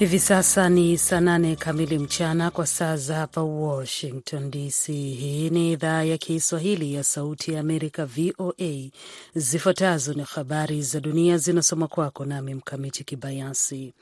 Hivi sasa ni saa nane kamili mchana kwa saa za hapa Washington DC. Hii ni idhaa ya Kiswahili ya Sauti ya Amerika, VOA. Zifuatazo ni habari za dunia zinasoma kwako nami Mkamiti Kibayasi.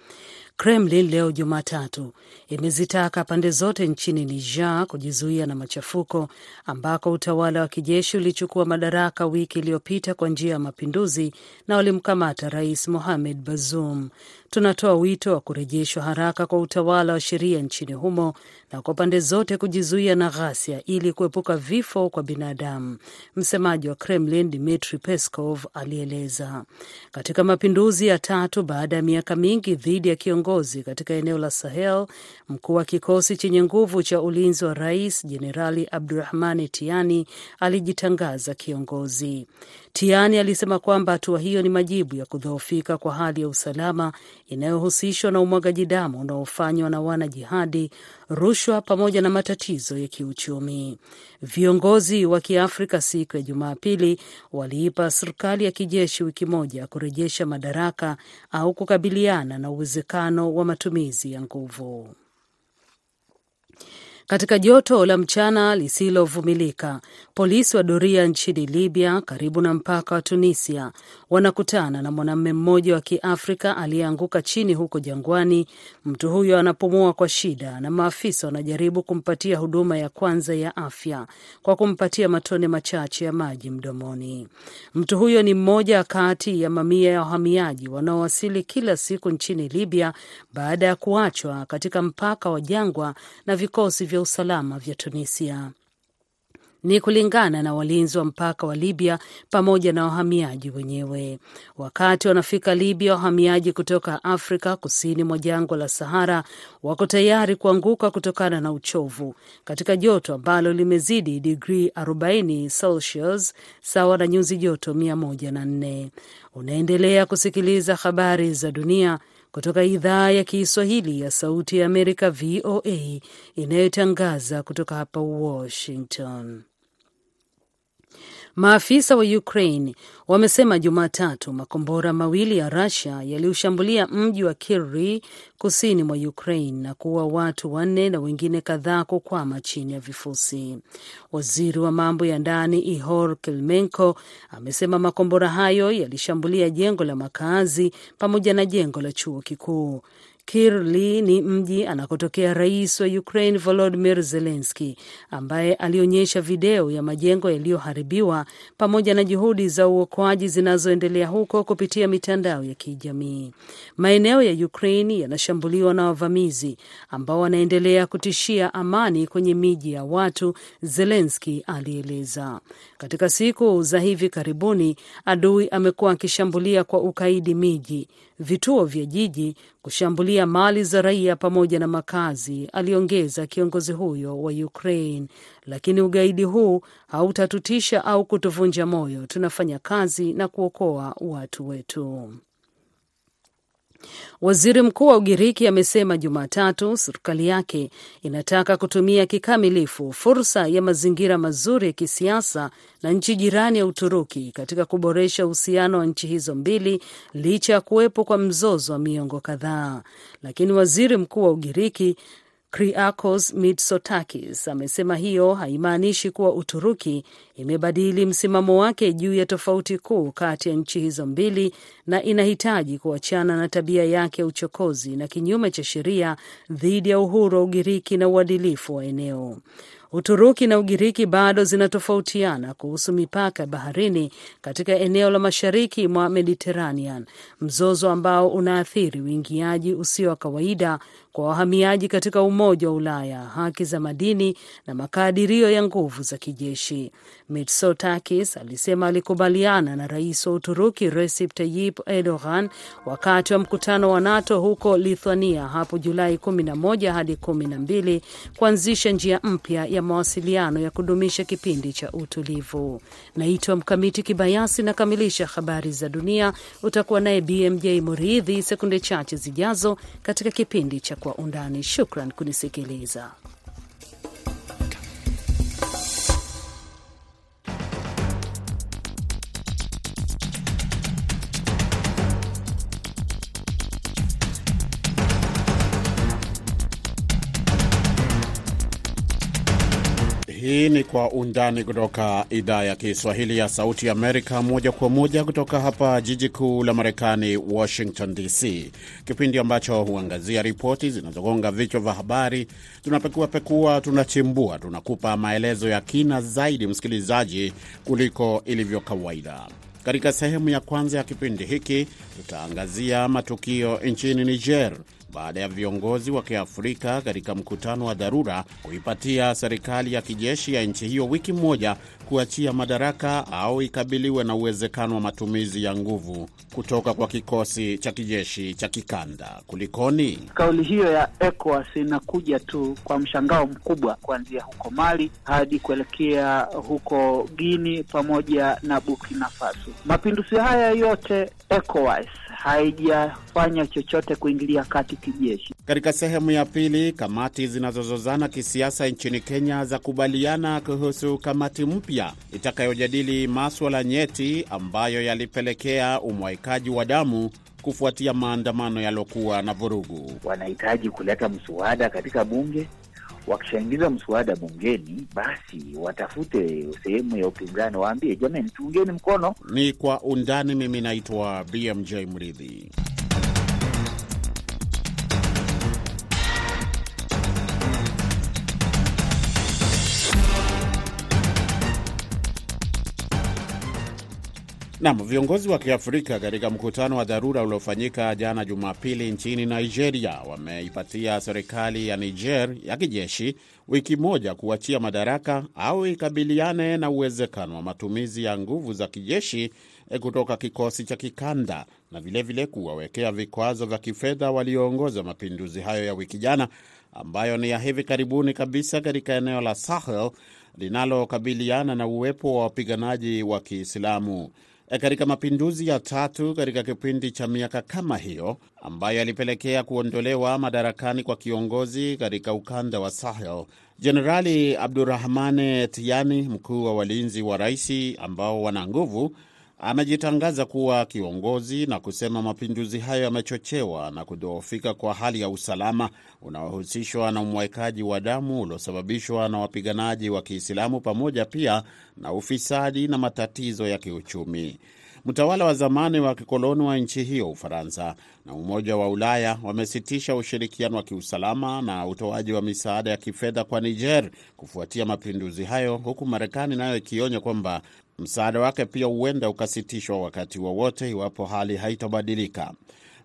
Kremlin leo Jumatatu imezitaka pande zote nchini Niger kujizuia na machafuko ambako utawala wa kijeshi ulichukua madaraka wiki iliyopita kwa njia ya mapinduzi na walimkamata Rais Mohamed Bazoum. Tunatoa wito wa kurejeshwa haraka kwa utawala wa sheria nchini humo na kwa pande zote kujizuia na ghasia ili kuepuka vifo kwa binadamu, msemaji wa Kremlin Dmitri Peskov alieleza. Katika mapinduzi ya tatu baada ya miaka mingi dhidi ya kiongozi katika eneo la Sahel, mkuu wa kikosi chenye nguvu cha ulinzi wa rais Jenerali Abdurahmani Tiani alijitangaza kiongozi. Tiani alisema kwamba hatua hiyo ni majibu ya kudhoofika kwa hali ya usalama inayohusishwa na umwagaji damu unaofanywa na wanajihadi, rushwa, pamoja na matatizo ya kiuchumi. Viongozi wa Kiafrika siku ya Jumapili waliipa serikali ya kijeshi wiki moja kurejesha madaraka au kukabiliana na uwezekano wa matumizi ya nguvu. Katika joto la mchana lisilovumilika, polisi wa doria nchini Libya karibu na mpaka wa Tunisia wanakutana na mwanamume mmoja wa Kiafrika aliyeanguka chini huko jangwani. Mtu huyo anapumua kwa shida na maafisa wanajaribu kumpatia huduma ya kwanza ya afya kwa kumpatia matone machache ya maji mdomoni. Mtu huyo ni mmoja kati ya mamia ya wahamiaji wanaowasili kila siku nchini Libya baada ya kuachwa katika mpaka wa jangwa na vikosi vya usalama vya Tunisia. Ni kulingana na walinzi wa mpaka wa Libya pamoja na wahamiaji wenyewe. Wakati wanafika Libya, wahamiaji kutoka Afrika kusini mwa jangwa la Sahara wako tayari kuanguka kutokana na uchovu katika joto ambalo limezidi digrii 40 Celsius, sawa na nyuzi joto 104. Unaendelea kusikiliza habari za dunia kutoka idhaa ya Kiswahili ya Sauti ya Amerika, VOA, inayotangaza kutoka hapa Washington. Maafisa wa Ukraine wamesema Jumatatu makombora mawili ya Russia yaliushambulia mji wa Kiri kusini mwa Ukraine na kuua watu wanne na wengine kadhaa kukwama chini ya vifusi. Waziri wa mambo ya ndani Ihor Kelmenko amesema makombora hayo yalishambulia jengo la makazi pamoja na jengo la chuo kikuu. Kirli ni mji anakotokea rais wa Ukraine Volodymyr Zelensky ambaye alionyesha video ya majengo yaliyoharibiwa pamoja na juhudi za uokoaji zinazoendelea huko kupitia mitandao ya kijamii. Maeneo ya Ukraine yanashambuliwa na wavamizi ambao wanaendelea kutishia amani kwenye miji ya watu, Zelensky alieleza. Katika siku za hivi karibuni, adui amekuwa akishambulia kwa ukaidi miji, vituo vya jiji, kushambulia mali za raia pamoja na makazi, aliongeza kiongozi huyo wa Ukraine. Lakini ugaidi huu hautatutisha au kutuvunja moyo. Tunafanya kazi na kuokoa watu wetu. Waziri Mkuu wa Ugiriki amesema Jumatatu serikali yake inataka kutumia kikamilifu fursa ya mazingira mazuri ya kisiasa na nchi jirani ya Uturuki katika kuboresha uhusiano wa nchi hizo mbili licha ya kuwepo kwa mzozo wa miongo kadhaa. Lakini waziri mkuu wa Ugiriki Kyriakos Mitsotakis amesema hiyo haimaanishi kuwa Uturuki imebadili msimamo wake juu ya tofauti kuu kati ya nchi hizo mbili na inahitaji kuachana na tabia yake ya uchokozi na kinyume cha sheria dhidi ya uhuru wa Ugiriki na uadilifu wa eneo. Uturuki na Ugiriki bado zinatofautiana kuhusu mipaka ya baharini katika eneo la mashariki mwa Mediterranean, mzozo ambao unaathiri uingiaji usio wa kawaida kwa wahamiaji katika Umoja wa Ulaya, haki za madini na makadirio ya nguvu za kijeshi. Mitsotakis alisema alikubaliana na rais wa Uturuki Recep Tayyip Erdogan wakati wa mkutano wa NATO huko Lithuania hapo Julai 11 hadi 12 kuanzisha njia mpya ya mawasiliano ya kudumisha kipindi cha utulivu. Naitwa Mkamiti Kibayasi, nakamilisha habari za dunia. Utakuwa naye BMJ Muridhi sekunde chache zijazo katika kipindi cha Kwa Undani. Shukran kunisikiliza. Hii ni Kwa Undani kutoka idhaa ya Kiswahili ya Sauti Amerika, moja kwa moja kutoka hapa jiji kuu la Marekani, Washington DC, kipindi ambacho huangazia ripoti zinazogonga vichwa vya habari. Tunapekuapekua, tunachimbua, tunakupa maelezo ya kina zaidi, msikilizaji, kuliko ilivyo kawaida. Katika sehemu ya kwanza ya kipindi hiki tutaangazia matukio nchini Niger baada ya viongozi wa Kiafrika katika mkutano wa dharura kuipatia serikali ya kijeshi ya nchi hiyo wiki moja kuachia madaraka au ikabiliwe na uwezekano wa matumizi ya nguvu kutoka kwa kikosi cha kijeshi cha kikanda. Kulikoni? Kauli hiyo ya ECOWAS inakuja tu kwa mshangao mkubwa, kuanzia huko Mali hadi kuelekea huko Guini pamoja na Burkina Faso. Mapinduzi haya yote ECOWAS haijafanya chochote kuingilia kati kijeshi. Katika sehemu ya pili, kamati zinazozozana kisiasa nchini Kenya za kubaliana kuhusu kamati mpya itakayojadili maswala nyeti ambayo yalipelekea umwaikaji wa damu kufuatia maandamano yaliokuwa na vurugu. Wanahitaji kuleta mswada katika bunge. Wakishaingiza mswada bungeni, basi watafute sehemu ya upinzani, waambie jamani, tuungeni mkono. Ni Kwa Undani. Mimi naitwa BMJ Mridhi. Nam, viongozi wa Kiafrika katika mkutano wa dharura uliofanyika jana Jumapili nchini Nigeria wameipatia serikali ya Niger ya kijeshi wiki moja kuachia madaraka au ikabiliane na uwezekano wa matumizi ya nguvu za kijeshi kutoka kikosi cha kikanda na vilevile kuwawekea vikwazo vya kifedha walioongoza mapinduzi hayo ya wiki jana ambayo ni ya hivi karibuni kabisa katika eneo la Sahel linalokabiliana na uwepo wa wapiganaji wa Kiislamu. Katika mapinduzi ya tatu katika kipindi cha miaka kama hiyo ambayo yalipelekea kuondolewa madarakani kwa kiongozi katika ukanda wa Sahel, Jenerali Abdurahmane Tiani, mkuu wa walinzi wa rais ambao wana nguvu, amejitangaza kuwa kiongozi na kusema mapinduzi hayo yamechochewa na kudhoofika kwa hali ya usalama unaohusishwa na umwekaji wa damu uliosababishwa na wapiganaji wa Kiislamu pamoja pia na ufisadi na matatizo ya kiuchumi. Mtawala wa zamani wa kikoloni wa nchi hiyo Ufaransa na Umoja wa Ulaya wamesitisha ushirikiano wa kiusalama na utoaji wa misaada ya kifedha kwa Niger kufuatia mapinduzi hayo, huku Marekani nayo ikionya kwamba msaada wake pia huenda ukasitishwa wakati wowote wa iwapo hali haitabadilika.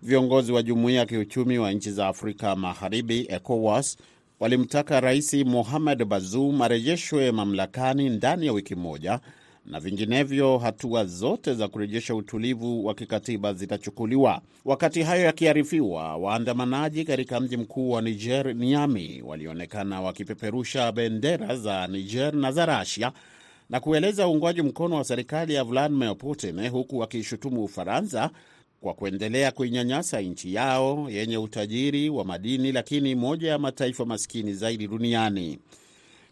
Viongozi wa Jumuiya ya Kiuchumi wa Nchi za Afrika Magharibi, ECOWAS, walimtaka Rais Mohamed Bazoum arejeshwe mamlakani ndani ya wiki moja na vinginevyo hatua zote za kurejesha utulivu wa kikatiba zitachukuliwa. Wakati hayo yakiarifiwa, waandamanaji katika mji mkuu wa Niger, Niamey, walionekana wakipeperusha bendera za Niger na za Rasia na kueleza uungwaji mkono wa serikali ya Vladimir Putin, huku wakishutumu Ufaransa kwa kuendelea kuinyanyasa nchi yao yenye utajiri wa madini, lakini moja ya mataifa maskini zaidi duniani.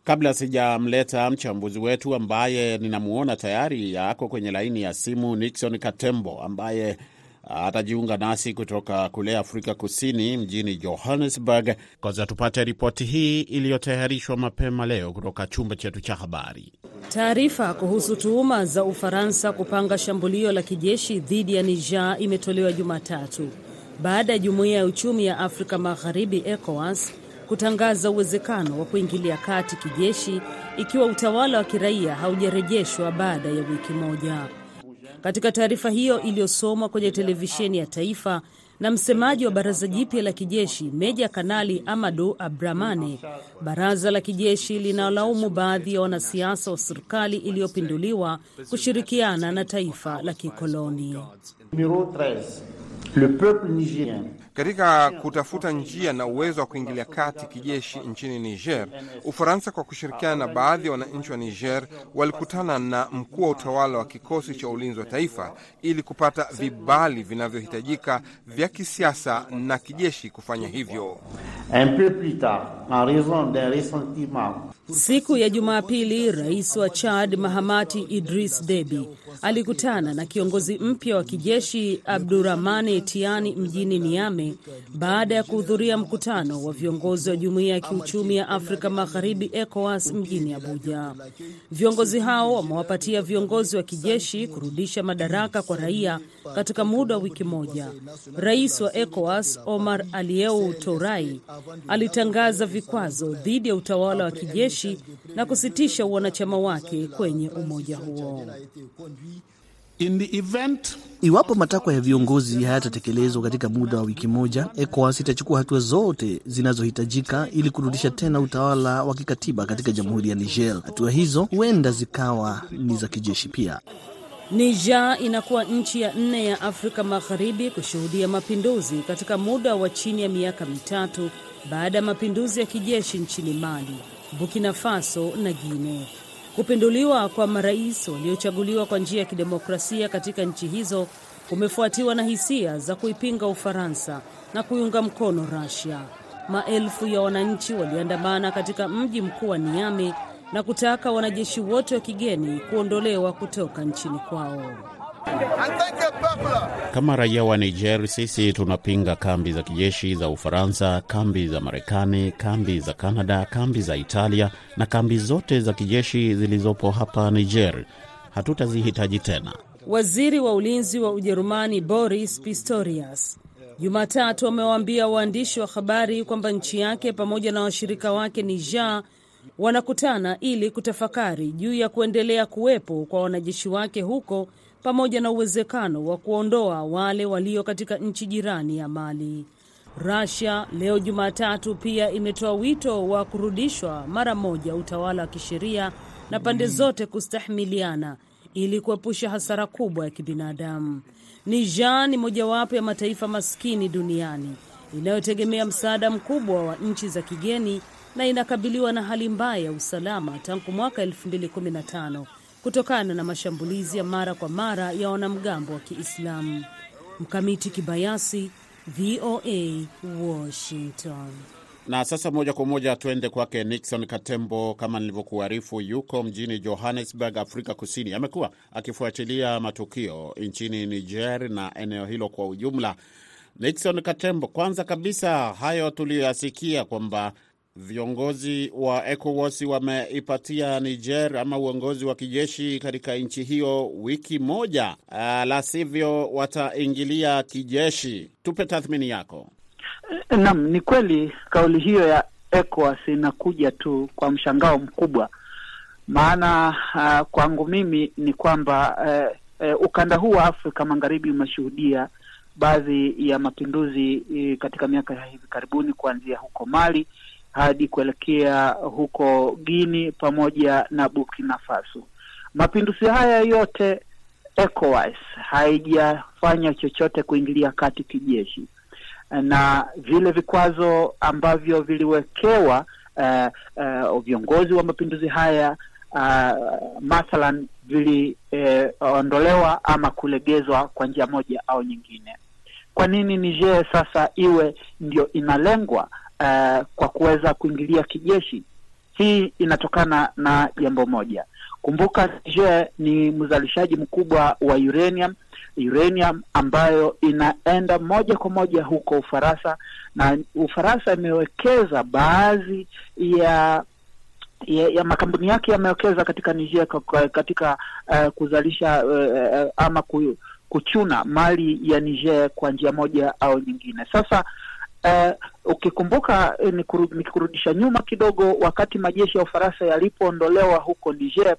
Kabla sijamleta mchambuzi wetu ambaye ninamuona tayari yako kwenye laini ya simu, Nixon Katembo ambaye atajiunga nasi kutoka kule Afrika Kusini mjini Johannesburg, kwanza tupate ripoti hii iliyotayarishwa mapema leo kutoka chumba chetu cha habari. Taarifa kuhusu tuhuma za Ufaransa kupanga shambulio la kijeshi dhidi ya Niger imetolewa Jumatatu baada ya Jumuiya ya Uchumi ya Afrika Magharibi ECOWAS kutangaza uwezekano wa kuingilia kati kijeshi ikiwa utawala wa kiraia haujarejeshwa baada ya wiki moja. Katika taarifa hiyo iliyosomwa kwenye televisheni ya taifa na msemaji wa baraza jipya la kijeshi Meja Kanali Amadu Abramane, baraza la kijeshi linalaumu baadhi ya wanasiasa wa serikali iliyopinduliwa kushirikiana na taifa la kikoloni. Le peuple nigérien katika kutafuta njia na uwezo wa kuingilia kati kijeshi nchini Niger, Ufaransa kwa kushirikiana na baadhi ya wananchi wa Niger walikutana na mkuu wa utawala wa kikosi cha ulinzi wa taifa ili kupata vibali vinavyohitajika vya kisiasa na kijeshi kufanya hivyo. un peu plus tard en raison d'un ressentiment Siku ya Jumapili, rais wa Chad Mahamati Idris Deby alikutana na kiongozi mpya wa kijeshi Abdurahmane Tiani mjini Niame baada ya kuhudhuria mkutano wa viongozi wa Jumuiya ya Kiuchumi ya Afrika Magharibi ECOWAS mjini Abuja. Viongozi hao wamewapatia viongozi wa kijeshi kurudisha madaraka kwa raia katika muda wa wiki moja. Rais wa ECOWAS Omar Alieu Touray alitangaza vikwazo dhidi ya utawala wa kijeshi na kusitisha wanachama wake kwenye umoja huo. In the event Iwapo matakwa ya viongozi hayatatekelezwa katika muda wa wiki moja, ECOWAS itachukua hatua zote zinazohitajika ili kurudisha tena utawala wa kikatiba katika jamhuri ya Niger. Hatua hizo huenda zikawa ni za kijeshi pia. Niger inakuwa nchi ya nne ya Afrika Magharibi kushuhudia mapinduzi katika muda wa chini ya miaka mitatu baada ya mapinduzi ya kijeshi nchini Mali, Burkina Faso na Guinea. Kupinduliwa kwa marais waliochaguliwa kwa njia ya kidemokrasia katika nchi hizo kumefuatiwa na hisia za kuipinga Ufaransa na kuiunga mkono Russia. Maelfu ya wananchi waliandamana katika mji mkuu wa Niamey na kutaka wanajeshi wote wa kigeni kuondolewa kutoka nchini kwao. Kama raia wa Niger, sisi tunapinga kambi za kijeshi za Ufaransa, kambi za Marekani, kambi za Kanada, kambi za Italia na kambi zote za kijeshi zilizopo hapa Niger. Hatutazihitaji tena. Waziri wa ulinzi wa Ujerumani Boris Pistorius Jumatatu amewaambia waandishi wa habari kwamba nchi yake pamoja na washirika wake Niger wanakutana ili kutafakari juu ya kuendelea kuwepo kwa wanajeshi wake huko pamoja na uwezekano wa kuondoa wale walio katika nchi jirani ya Mali. Russia leo Jumatatu pia imetoa wito wa kurudishwa mara moja utawala wa kisheria na pande zote kustahimiliana ili kuepusha hasara kubwa ya kibinadamu. Niger ni mojawapo ya mataifa maskini duniani inayotegemea msaada mkubwa wa nchi za kigeni na inakabiliwa na hali mbaya ya usalama tangu mwaka 2015 kutokana na mashambulizi ya mara kwa mara ya wanamgambo wa Kiislamu. Mkamiti Kibayasi, VOA, Washington. Na sasa moja kwa moja tuende kwake Nixon Katembo. Kama nilivyokuarifu, yuko mjini Johannesburg, Afrika Kusini. Amekuwa akifuatilia matukio nchini Niger na eneo hilo kwa ujumla. Nixon Katembo, kwanza kabisa, hayo tuliyoyasikia kwamba viongozi wa ECOWAS wameipatia Niger ama uongozi wa kijeshi katika nchi hiyo wiki moja, uh, la sivyo wataingilia kijeshi. Tupe tathmini yako. Naam, ni kweli kauli hiyo ya ECOWAS inakuja tu kwa mshangao mkubwa, maana uh, kwangu mimi ni kwamba uh, uh, ukanda huu wa Afrika Magharibi umeshuhudia baadhi ya mapinduzi uh, katika miaka ya hivi karibuni, kuanzia huko Mali hadi kuelekea huko Guinea pamoja na Burkina Faso. Mapinduzi haya yote ECOWAS haijafanya chochote kuingilia kati kijeshi, na vile vikwazo ambavyo viliwekewa uh, uh, viongozi wa mapinduzi haya uh, mathalan viliondolewa uh, ama kulegezwa kwa njia moja au nyingine. Kwa nini Niger sasa iwe ndio inalengwa Uh, kwa kuweza kuingilia kijeshi. Hii inatokana na jambo moja. Kumbuka, Niger ni mzalishaji mkubwa wa uranium, uranium ambayo inaenda moja kwa moja huko Ufaransa, na Ufaransa imewekeza baadhi ya ya, ya makampuni yake yamewekeza katika Niger katika uh, kuzalisha uh, ama kuchuna mali ya Niger kwa njia moja au nyingine. Sasa Uh, ukikumbuka nikikurudisha nyuma kidogo, wakati majeshi ya Ufaransa yalipoondolewa huko Niger,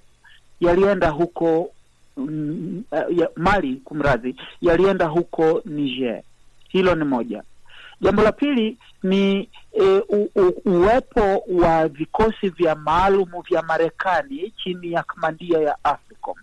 yalienda huko mm, uh, ya, Mali, kumradhi, yalienda huko Niger. Hilo ni moja. Jambo la pili ni uh, u, uwepo wa vikosi vya maalumu vya Marekani chini ya kamandia ya AFRICOM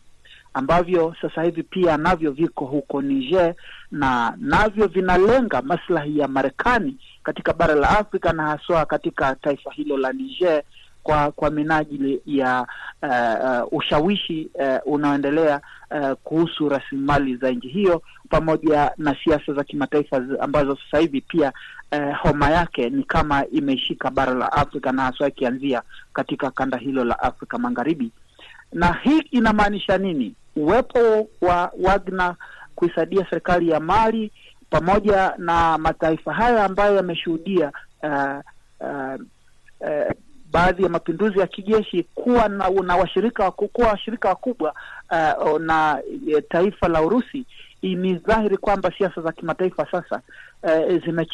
ambavyo sasa hivi pia navyo viko huko Niger na navyo vinalenga maslahi ya Marekani katika bara la Afrika na haswa katika taifa hilo la Niger kwa kwa minajili ya uh, uh, ushawishi uh, unaoendelea uh, kuhusu rasilimali za nchi hiyo pamoja na siasa za kimataifa ambazo sasa hivi pia uh, homa yake ni kama imeishika bara la Afrika na haswa ikianzia katika kanda hilo la Afrika Magharibi. Na hii inamaanisha nini? uwepo wa Wagner kuisaidia serikali ya Mali pamoja na mataifa haya ambayo yameshuhudia uh, uh, uh, baadhi ya mapinduzi ya kijeshi kuwa na, na washirika kuwa washirika wakubwa uh, na uh, taifa la Urusi, ni dhahiri kwamba siasa za kimataifa sasa uh, zime,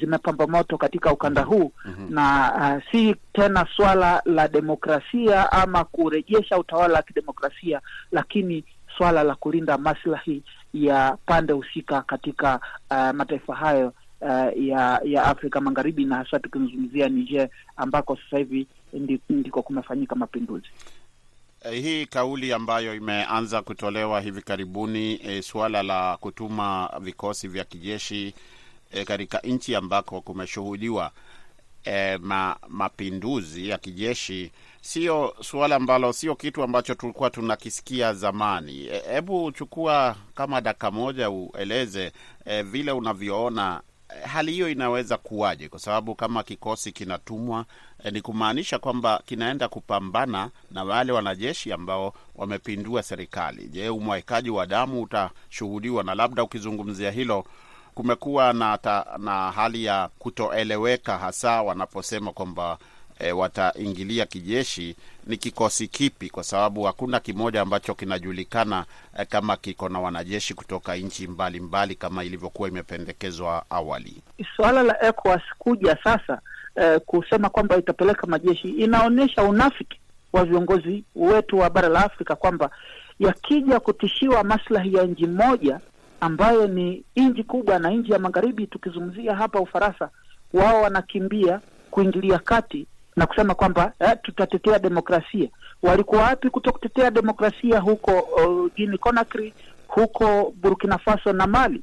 zimepamba moto katika ukanda huu mm-hmm. na uh, si tena swala la demokrasia ama kurejesha utawala wa kidemokrasia, lakini swala la kulinda maslahi ya pande husika katika uh, mataifa hayo uh, ya ya Afrika Magharibi na hasa tukizungumzia Niger ambako sasa hivi ndiko kumefanyika mapinduzi. Hii kauli ambayo imeanza kutolewa hivi karibuni, e, suala la kutuma vikosi vya kijeshi e, katika nchi ambako kumeshuhudiwa e, ma, mapinduzi ya kijeshi sio suala ambalo sio kitu ambacho tulikuwa tunakisikia zamani. Hebu e, chukua kama dakika moja ueleze e, vile unavyoona e, hali hiyo inaweza kuwaje? Kwa sababu kama kikosi kinatumwa e, ni kumaanisha kwamba kinaenda kupambana na wale wanajeshi ambao wamepindua serikali. Je, umwaikaji wa damu utashuhudiwa? Na labda ukizungumzia hilo kumekuwa na, ta, na hali ya kutoeleweka hasa wanaposema kwamba E, wataingilia kijeshi. Ni kikosi kipi? Kwa sababu hakuna kimoja ambacho kinajulikana e, kama kiko na wanajeshi kutoka nchi mbalimbali kama ilivyokuwa imependekezwa awali. Suala la ECOWAS kuja sasa e, kusema kwamba itapeleka majeshi inaonyesha unafiki wa viongozi wetu wa bara la Afrika kwamba yakija kutishiwa maslahi ya nchi moja ambayo ni nchi kubwa na nchi ya magharibi, tukizungumzia hapa Ufaransa, wao wanakimbia kuingilia kati na kusema kwamba eh, tutatetea demokrasia. Walikuwa wapi kuto kutetea demokrasia huko uh, Guinea Conakry, huko Burkina Faso na Mali?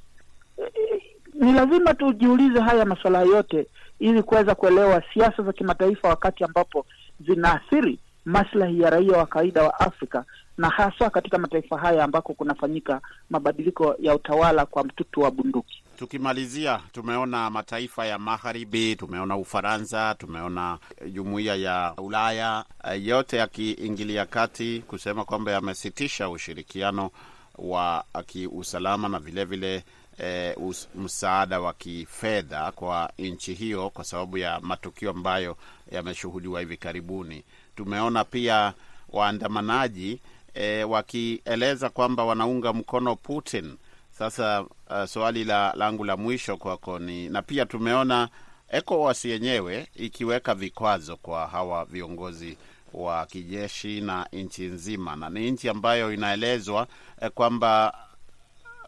E, ni lazima tujiulize haya masuala yote ili kuweza kuelewa siasa za kimataifa wakati ambapo zinaathiri maslahi ya raia wa kawaida wa Afrika na haswa katika mataifa haya ambako kunafanyika mabadiliko ya utawala kwa mtutu wa bunduki. Tukimalizia, tumeona mataifa ya magharibi, tumeona Ufaransa, tumeona jumuiya ya Ulaya, yote yakiingilia kati kusema kwamba yamesitisha ushirikiano wa kiusalama na vilevile vile, e, msaada wa kifedha kwa nchi hiyo kwa sababu ya matukio ambayo yameshuhudiwa hivi karibuni. Tumeona pia waandamanaji e, wakieleza kwamba wanaunga mkono Putin. Sasa uh, swali la langu la mwisho kwako ni na pia tumeona ECOWAS yenyewe ikiweka vikwazo kwa hawa viongozi wa kijeshi na nchi nzima, na ni nchi ambayo inaelezwa eh, kwamba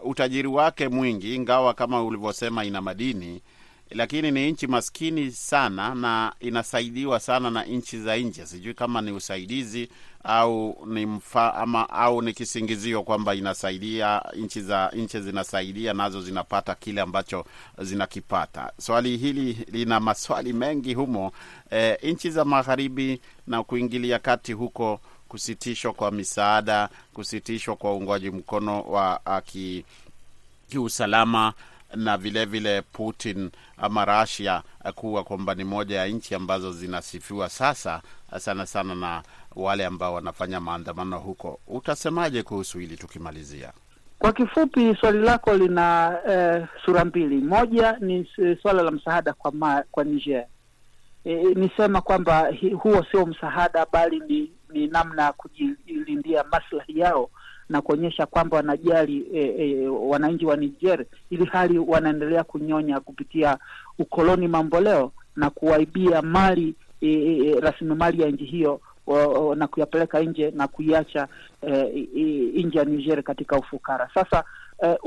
utajiri wake mwingi, ingawa kama ulivyosema ina madini, lakini ni nchi maskini sana na inasaidiwa sana na nchi za nje. Sijui kama ni usaidizi au ni mfa, ama au ni kisingizio kwamba inasaidia nchi za nchi zinasaidia nazo zinapata kile ambacho zinakipata. Swali hili lina maswali mengi humo. E, nchi za magharibi na kuingilia kati huko, kusitishwa kwa misaada, kusitishwa kwa uungwaji mkono wa ki, na vilevile vile Putin ama Russia kuwa kwamba ni moja ya nchi ambazo zinasifiwa sasa sana sana na wale ambao wanafanya maandamano huko. Utasemaje kuhusu hili tukimalizia? Kwa kifupi, swali lako lina eh, sura mbili. Moja ni suala la msaada kwa ma, kwa Niger. E, nisema kwamba huo sio msaada, bali ni, ni namna ya kujilindia maslahi yao na kuonyesha kwamba wanajali e, e, wananchi wa Niger, ili hali wanaendelea kunyonya kupitia ukoloni mamboleo na kuwaibia mali e, e, rasilimali ya nchi hiyo na kuyapeleka nje na kuiacha eh, nje ya Niger katika ufukara. Sasa eh,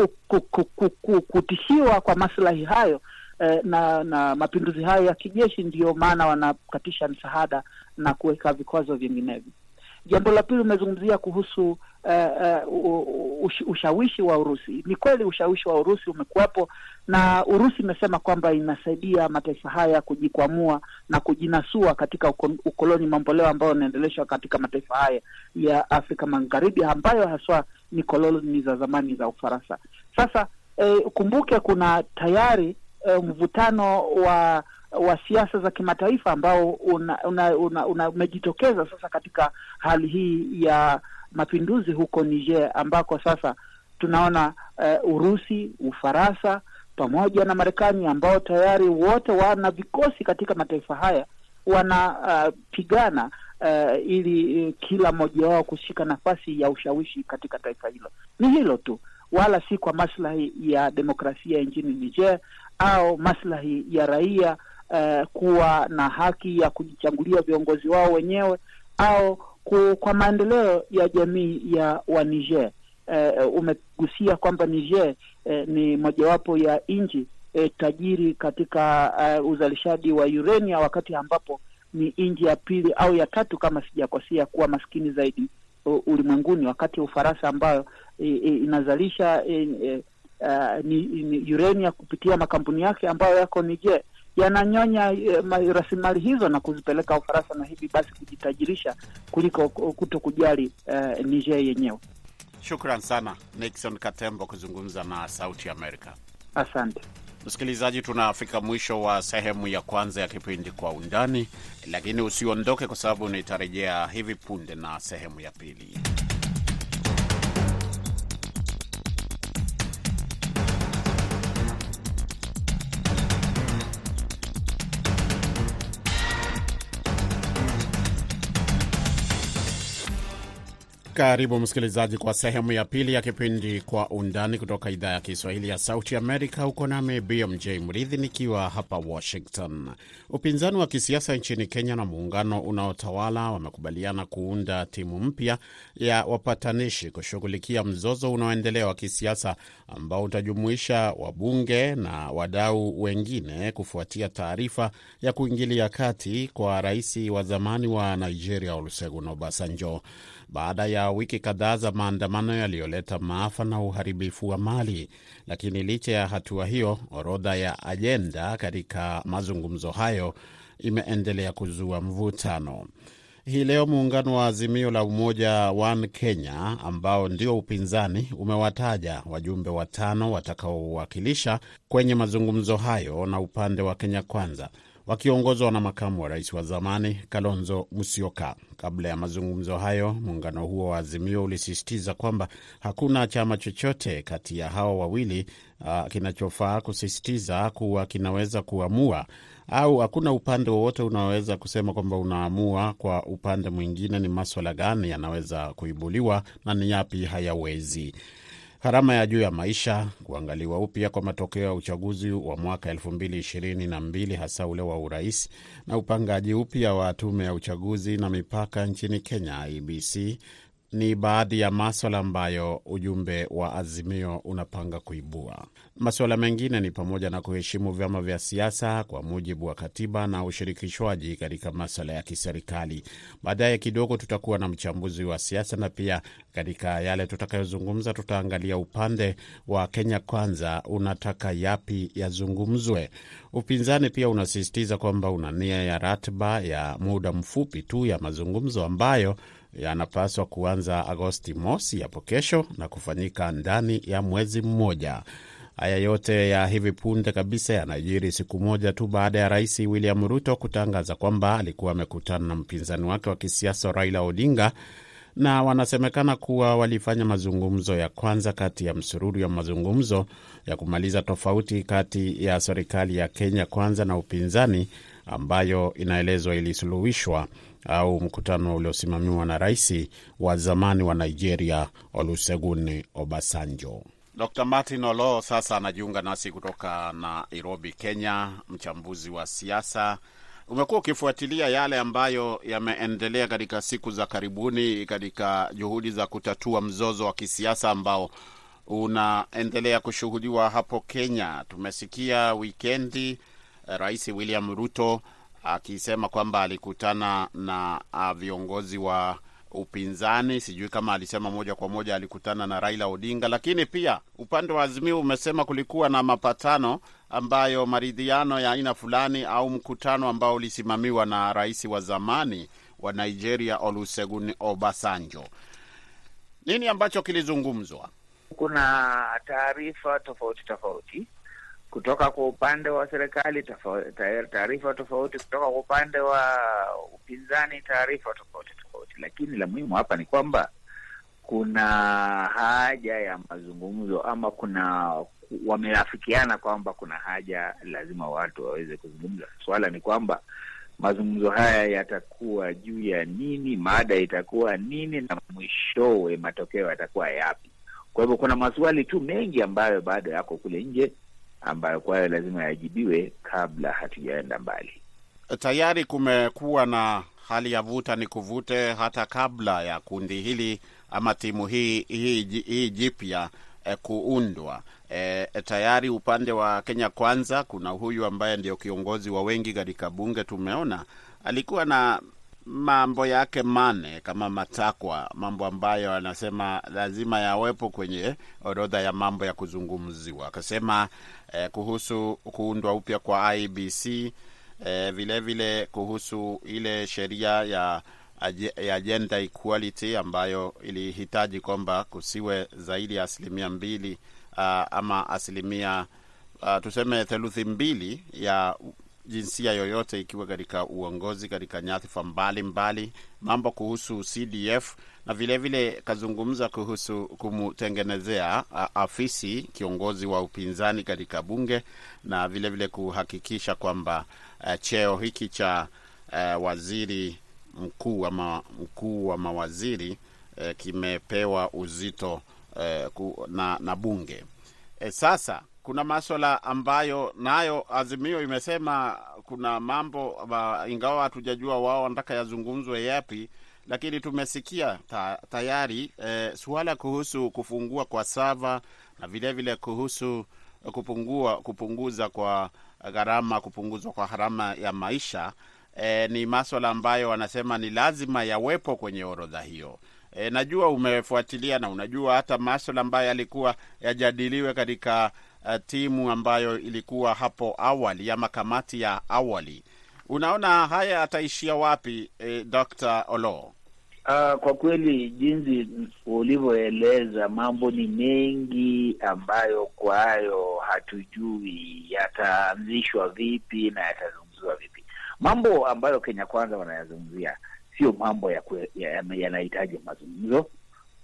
kutishiwa kwa maslahi hayo eh, na na mapinduzi hayo ya kijeshi, ndiyo maana wanakatisha msaada na kuweka vikwazo vinginevyo. Jambo la pili umezungumzia kuhusu uh, ush, ushawishi wa Urusi. Ni kweli ushawishi wa Urusi umekuwepo, na Urusi imesema kwamba inasaidia mataifa haya kujikwamua na kujinasua katika ukoloni mamboleo ambao unaendeleshwa katika mataifa haya ya Afrika Magharibi ambayo haswa ni koloni za zamani za Ufaransa. Sasa eh, kumbuke kuna tayari eh, mvutano wa wa siasa za kimataifa ambao umejitokeza sasa katika hali hii ya mapinduzi huko Niger ambako sasa tunaona uh, Urusi, Ufaransa pamoja na Marekani ambao tayari wote wana vikosi katika mataifa haya wanapigana uh, uh, ili uh, kila mmoja wao kushika nafasi ya ushawishi katika taifa hilo. Ni hilo tu, wala si kwa maslahi ya demokrasia nchini Niger au maslahi ya raia uh, kuwa na haki ya kujichagulia viongozi wao wenyewe au ku, kwa maendeleo ya jamii ya wa Niger. Eh, umegusia kwamba Niger eh, ni mojawapo ya nchi eh, tajiri katika eh, uzalishaji wa urania, wakati ambapo ni nchi ya pili au ya tatu kama sijakosea, kuwa maskini zaidi ulimwenguni, wakati Ufaransa ambayo uh, inazalisha uh, uh, ni, ni urania kupitia makampuni yake ambayo yako Niger yananyonya eh, rasilimali hizo na kuzipeleka Ufaransa na hivi basi kujitajirisha kuliko kuto kujali eh, Niger yenyewe. Shukran sana Nixon Katembo kuzungumza na Sauti Amerika. Asante msikilizaji, tunafika mwisho wa sehemu ya kwanza ya kipindi Kwa Undani, lakini usiondoke, kwa sababu nitarejea hivi punde na sehemu ya pili. Karibu msikilizaji kwa sehemu ya pili ya kipindi Kwa Undani kutoka idhaa ya Kiswahili ya Sauti Amerika. Huko nami BMJ Mridhi nikiwa hapa Washington. Upinzani wa kisiasa nchini Kenya na muungano unaotawala wamekubaliana kuunda timu mpya ya wapatanishi kushughulikia mzozo unaoendelea wa kisiasa ambao utajumuisha wabunge na wadau wengine kufuatia taarifa ya kuingilia kati kwa rais wa zamani wa Nigeria Olusegun Obasanjo baada ya wiki kadhaa za maandamano yaliyoleta maafa na uharibifu wa mali. Lakini licha ya hatua hiyo, orodha ya ajenda katika mazungumzo hayo imeendelea kuzua mvutano. Hii leo muungano wa Azimio la Umoja One Kenya ambao ndio upinzani umewataja wajumbe watano watakaowakilisha kwenye mazungumzo hayo na upande wa Kenya Kwanza wakiongozwa na makamu wa rais wa zamani Kalonzo Musyoka. Kabla ya mazungumzo hayo, muungano huo wa Azimio ulisisitiza kwamba hakuna chama chochote kati ya hao wawili uh, kinachofaa kusisitiza kuwa kinaweza kuamua au hakuna upande wowote unaoweza kusema kwamba unaamua kwa upande mwingine ni maswala gani yanaweza kuibuliwa na ni yapi hayawezi gharama ya juu ya maisha, kuangaliwa upya kwa matokeo ya uchaguzi wa mwaka 2022 hasa ule wa urais, na upangaji upya wa tume ya uchaguzi na mipaka nchini Kenya, IBC, ni baadhi ya maswala ambayo ujumbe wa Azimio unapanga kuibua. Masuala mengine ni pamoja na kuheshimu vyama vya siasa kwa mujibu wa katiba na ushirikishwaji katika maswala ya kiserikali. Baadaye kidogo tutakuwa na mchambuzi wa siasa, na pia katika yale tutakayozungumza tutaangalia upande wa Kenya Kwanza unataka yapi yazungumzwe. Upinzani pia unasisitiza kwamba una nia ya ratiba ya muda mfupi tu ya mazungumzo ambayo yanapaswa kuanza Agosti mosi hapo kesho na kufanyika ndani ya mwezi mmoja. Haya yote ya hivi punde kabisa yanajiri siku moja tu baada ya rais William Ruto kutangaza kwamba alikuwa amekutana na mpinzani wake wa kisiasa Raila Odinga, na wanasemekana kuwa walifanya mazungumzo ya kwanza kati ya msururu ya mazungumzo ya kumaliza tofauti kati ya serikali ya Kenya Kwanza na upinzani ambayo inaelezwa ilisuluhishwa au mkutano uliosimamiwa na rais wa zamani wa Nigeria Olusegun Obasanjo. Dr Martin Olo sasa anajiunga nasi kutoka Nairobi, Kenya, mchambuzi wa siasa. Umekuwa ukifuatilia yale ambayo yameendelea katika siku za karibuni katika juhudi za kutatua mzozo wa kisiasa ambao unaendelea kushuhudiwa hapo Kenya. Tumesikia wikendi Rais William Ruto akisema kwamba alikutana na viongozi wa upinzani. Sijui kama alisema moja kwa moja alikutana na Raila Odinga, lakini pia upande wa Azimio umesema kulikuwa na mapatano ambayo maridhiano ya aina fulani au mkutano ambao ulisimamiwa na rais wa zamani wa Nigeria Olusegun Obasanjo. Nini ambacho kilizungumzwa? Kuna taarifa tofauti tofauti kutoka kwa upande wa serikali, taarifa tofauti kutoka kwa upande wa upinzani, taarifa tofauti tofauti, lakini la muhimu hapa ni kwamba kuna haja ya mazungumzo ama kuna wameafikiana kwamba kuna haja lazima watu waweze kuzungumza. Swala ni kwamba mazungumzo haya yatakuwa juu ya nini, mada itakuwa nini, na mwishowe matokeo yatakuwa yapi? Kwa hivyo kuna maswali tu mengi ambayo bado yako kule nje ambayo kwayo lazima yajibiwe kabla hatujaenda mbali. Tayari kumekuwa na hali ya vuta ni kuvute hata kabla ya kundi hili ama timu hii hii, hii jipya eh, kuundwa. Eh, tayari upande wa Kenya Kwanza kuna huyu ambaye ndio kiongozi wa wengi katika bunge, tumeona alikuwa na mambo yake mane kama matakwa, mambo ambayo anasema lazima yawepo kwenye orodha ya mambo ya kuzungumziwa. Akasema eh, kuhusu kuundwa upya kwa IBC eh, vile vile kuhusu ile sheria ya ya gender equality ambayo ilihitaji kwamba kusiwe zaidi ya asilimia mbili uh, ama asilimia uh, tuseme theluthi mbili ya jinsia yoyote ikiwa katika uongozi katika nyadhifa mbalimbali, mambo kuhusu CDF na vilevile vile kazungumza kuhusu kumtengenezea afisi kiongozi wa upinzani katika bunge na vilevile vile kuhakikisha kwamba uh, cheo hiki cha uh, waziri mkuu ama mkuu wa mawaziri uh, kimepewa uzito uh, na, na bunge. E, sasa kuna maswala ambayo nayo Azimio imesema kuna mambo ingawa hatujajua wao wanataka yazungumzwe yapi, lakini tumesikia ta, tayari eh, suala kuhusu kufungua kwa sava na vilevile vile kuhusu kupungua kupunguza kwa gharama kupunguzwa kwa gharama ya maisha eh, ni maswala ambayo wanasema ni lazima yawepo kwenye orodha hiyo. E, najua umefuatilia na unajua hata maswala ambayo yalikuwa yajadiliwe katika uh, timu ambayo ilikuwa hapo awali ama kamati ya awali. Unaona haya yataishia wapi, eh, Dr. Olo? Uh, kwa kweli jinsi ulivyoeleza mambo ni mengi ambayo kwayo hatujui yataanzishwa vipi na yatazungumziwa vipi. Mambo ambayo Kenya Kwanza wanayazungumzia sio mambo yanahitaji ya, ya mazungumzo.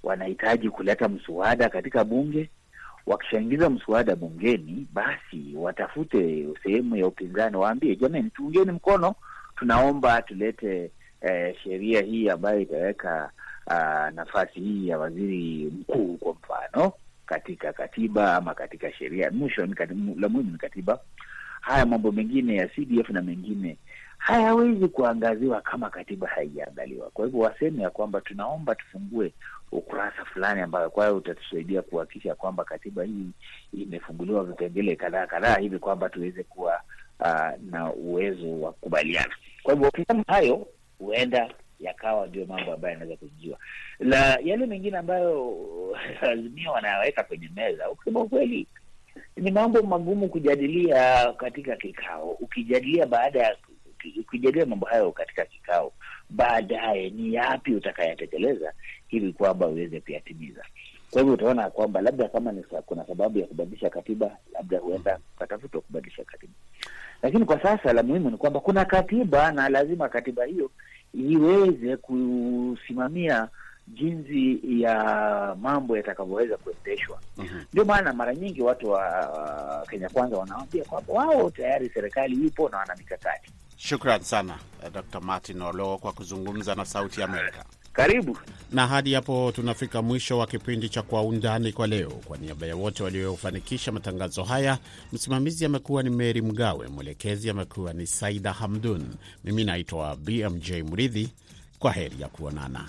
Wanahitaji kuleta mswada katika bunge. Wakishaingiza mswada bungeni, basi watafute sehemu ya upinzani, waambie jamani, tuungeni mkono, tunaomba tulete eh, sheria hii ambayo itaweka uh, nafasi hii ya waziri mkuu kwa mfano katika katiba ama katika sheria. Mwisho la muhimu ni katiba. Haya mambo mengine ya CDF na mengine hayawezi kuangaziwa kama katiba haijaangaliwa. Kwa hivyo waseme ya kwamba tunaomba tufungue ukurasa fulani ambayo kwayo utatusaidia kuhakikisha kwamba katiba hii imefunguliwa vipengele kadhaa kadhaa hivi kwamba tuweze kuwa uh, na uwezo wa kukubaliana. Kwa hivyo wakisema hayo, huenda yakawa ndio mambo ambayo yanaweza kujua na yale mengine ambayo Azimio wanayaweka kwenye meza. Ukisema ukweli, ni mambo magumu kujadilia katika kikao. Ukijadilia baada ya ukijadilia mambo hayo katika kikao, baadaye ni yapi utakayatekeleza hivi kwamba uweze kuyatimiza. Kwa hivyo utaona kwamba labda kama ni kuna sababu ya kubadilisha katiba, labda huenda ukatafutwa kubadilisha katiba, lakini kwa sasa la muhimu ni kwamba kuna katiba na lazima katiba hiyo iweze kusimamia jinsi ya mambo yatakavyoweza kuendeshwa. Ndio mm -hmm. maana mara nyingi watu wa uh, Kenya Kwanza wanawambia kwamba wao tayari serikali ipo na wana mikakati. Shukran sana Dr. Martin Olo kwa kuzungumza na Sauti Amerika. Karibu. Na hadi hapo tunafika mwisho wa kipindi cha Kwa Undani kwa leo. Kwa niaba ya wote waliofanikisha matangazo haya, msimamizi amekuwa ni Meri Mgawe, mwelekezi amekuwa ni Saida Hamdun, mimi naitwa BMJ Mridhi. Kwa heri ya kuonana.